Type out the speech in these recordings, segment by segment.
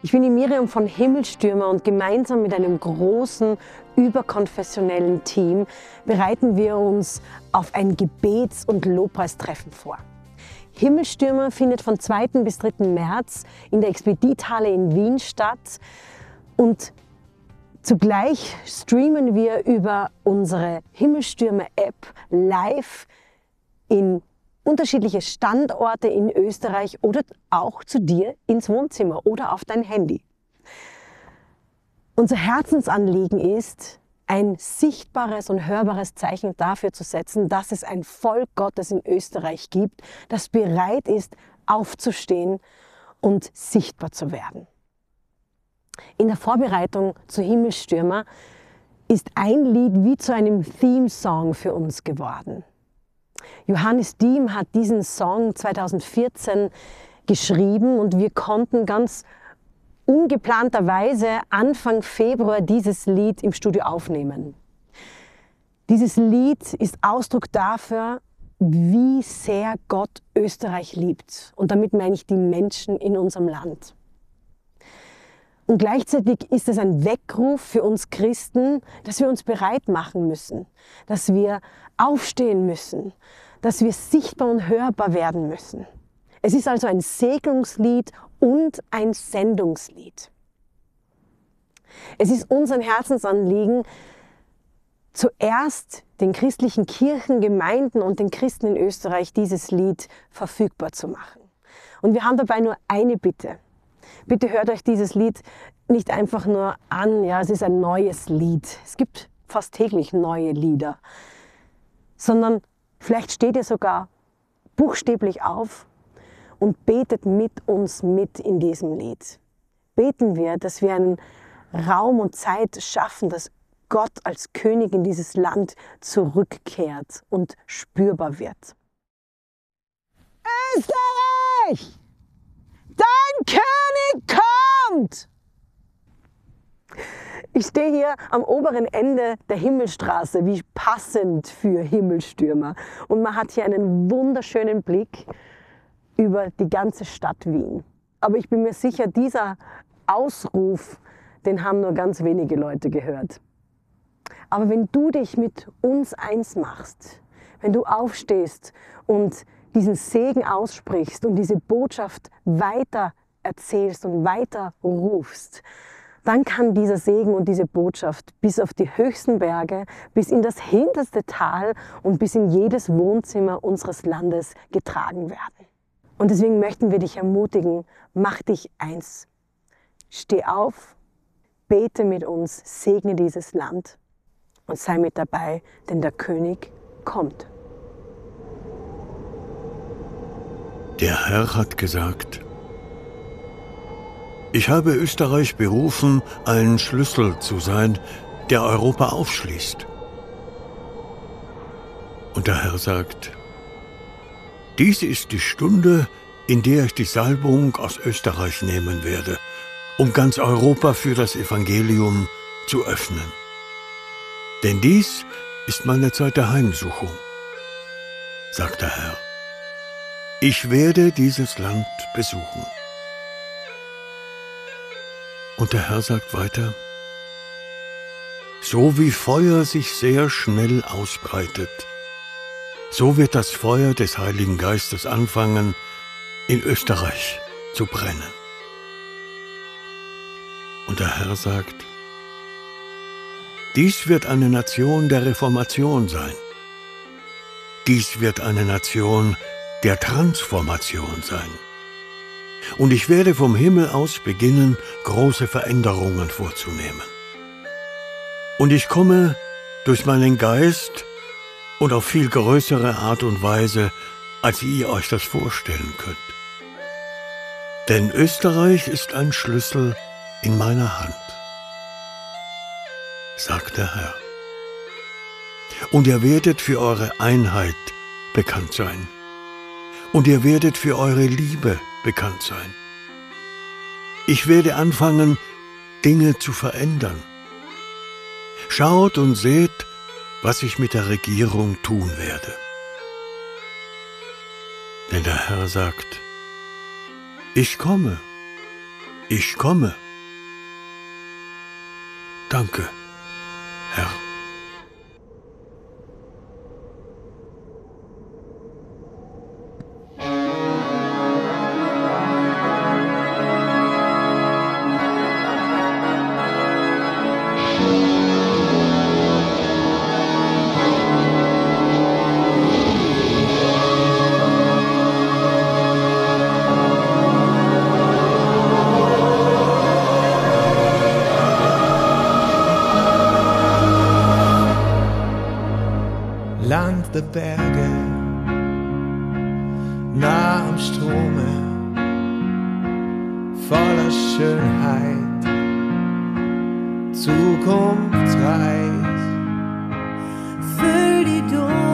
Ich bin die Miriam von Himmelstürmer und gemeinsam mit einem großen überkonfessionellen Team bereiten wir uns auf ein Gebets- und Lobpreistreffen vor. Himmelstürmer findet von 2. bis 3. März in der Expedithalle in Wien statt und zugleich streamen wir über unsere Himmelstürmer-App live in unterschiedliche Standorte in Österreich oder auch zu dir ins Wohnzimmer oder auf dein Handy. Unser Herzensanliegen ist, ein sichtbares und hörbares Zeichen dafür zu setzen, dass es ein Volk Gottes in Österreich gibt, das bereit ist, aufzustehen und sichtbar zu werden. In der Vorbereitung zu Himmelstürmer ist ein Lied wie zu einem Theme-Song für uns geworden. Johannes Diem hat diesen Song 2014 geschrieben und wir konnten ganz ungeplanterweise Anfang Februar dieses Lied im Studio aufnehmen. Dieses Lied ist Ausdruck dafür, wie sehr Gott Österreich liebt. Und damit meine ich die Menschen in unserem Land. Und gleichzeitig ist es ein Weckruf für uns Christen, dass wir uns bereit machen müssen, dass wir aufstehen müssen, dass wir sichtbar und hörbar werden müssen. Es ist also ein Segnungslied und ein Sendungslied. Es ist unser Herzensanliegen, zuerst den christlichen Kirchen, Gemeinden und den Christen in Österreich dieses Lied verfügbar zu machen. Und wir haben dabei nur eine Bitte. Bitte hört euch dieses Lied nicht einfach nur an, ja, es ist ein neues Lied. Es gibt fast täglich neue Lieder, sondern vielleicht steht ihr sogar buchstäblich auf und betet mit uns mit in diesem Lied. Beten wir, dass wir einen Raum und Zeit schaffen, dass Gott als König in dieses Land zurückkehrt und spürbar wird. Österreich! Dein König kommt! Ich stehe hier am oberen Ende der Himmelstraße, wie passend für Himmelstürmer. Und man hat hier einen wunderschönen Blick über die ganze Stadt Wien. Aber ich bin mir sicher, dieser Ausruf, den haben nur ganz wenige Leute gehört. Aber wenn du dich mit uns eins machst, wenn du aufstehst und diesen Segen aussprichst und diese Botschaft weiter erzählst und weiter rufst, dann kann dieser Segen und diese Botschaft bis auf die höchsten Berge, bis in das hinterste Tal und bis in jedes Wohnzimmer unseres Landes getragen werden. Und deswegen möchten wir dich ermutigen, mach dich eins. Steh auf, bete mit uns, segne dieses Land und sei mit dabei, denn der König kommt. Der Herr hat gesagt, ich habe Österreich berufen, ein Schlüssel zu sein, der Europa aufschließt. Und der Herr sagt, dies ist die Stunde, in der ich die Salbung aus Österreich nehmen werde, um ganz Europa für das Evangelium zu öffnen. Denn dies ist meine Zeit der Heimsuchung, sagt der Herr. Ich werde dieses Land besuchen. Und der Herr sagt weiter, so wie Feuer sich sehr schnell ausbreitet, so wird das Feuer des Heiligen Geistes anfangen, in Österreich zu brennen. Und der Herr sagt, dies wird eine Nation der Reformation sein. Dies wird eine Nation der Transformation sein. Und ich werde vom Himmel aus beginnen, große Veränderungen vorzunehmen. Und ich komme durch meinen Geist und auf viel größere Art und Weise, als ihr euch das vorstellen könnt. Denn Österreich ist ein Schlüssel in meiner Hand, sagt der Herr. Und ihr werdet für eure Einheit bekannt sein und ihr werdet für eure Liebe bekannt sein. Ich werde anfangen, Dinge zu verändern. Schaut und seht, was ich mit der Regierung tun werde. Denn der Herr sagt, ich komme Ich komme. Danke, Herr. Zukunftsreich. Füll die Dome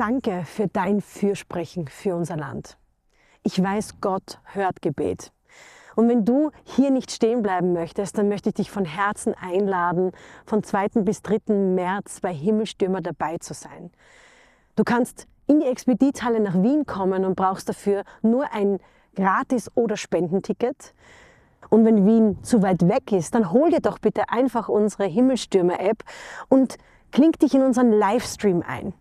Danke für dein Fürsprechen für unser Land. Ich weiß, Gott hört Gebet. Und wenn du hier nicht stehen bleiben möchtest, dann möchte ich dich von Herzen einladen, von 2. bis 3. März bei Himmelstürmer dabei zu sein. Du kannst in die Expedithalle nach Wien kommen und brauchst dafür nur ein Gratis- oder Spendenticket. Und wenn Wien zu weit weg ist, dann hol dir doch bitte einfach unsere Himmelstürmer-App und kling dich in unseren Livestream ein.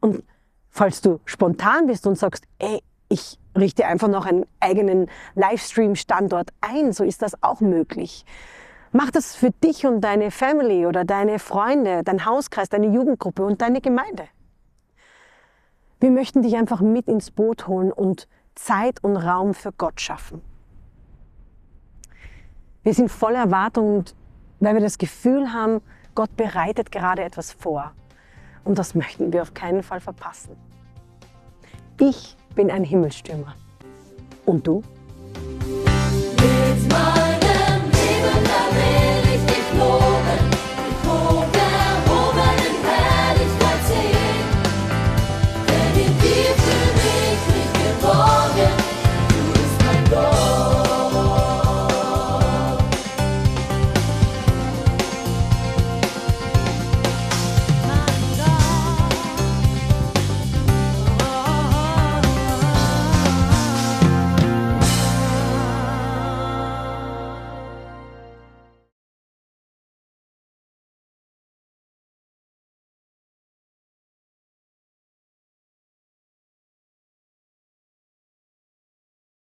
Und falls du spontan bist und sagst, ey, ich richte einfach noch einen eigenen Livestream-Standort ein, so ist das auch möglich. Mach das für dich und deine Family oder deine Freunde, dein Hauskreis, deine Jugendgruppe und deine Gemeinde. Wir möchten dich einfach mit ins Boot holen und Zeit und Raum für Gott schaffen. Wir sind voller Erwartung, weil wir das Gefühl haben, Gott bereitet gerade etwas vor. Und das möchten wir auf keinen Fall verpassen. Ich bin ein Himmelstürmer. Und du?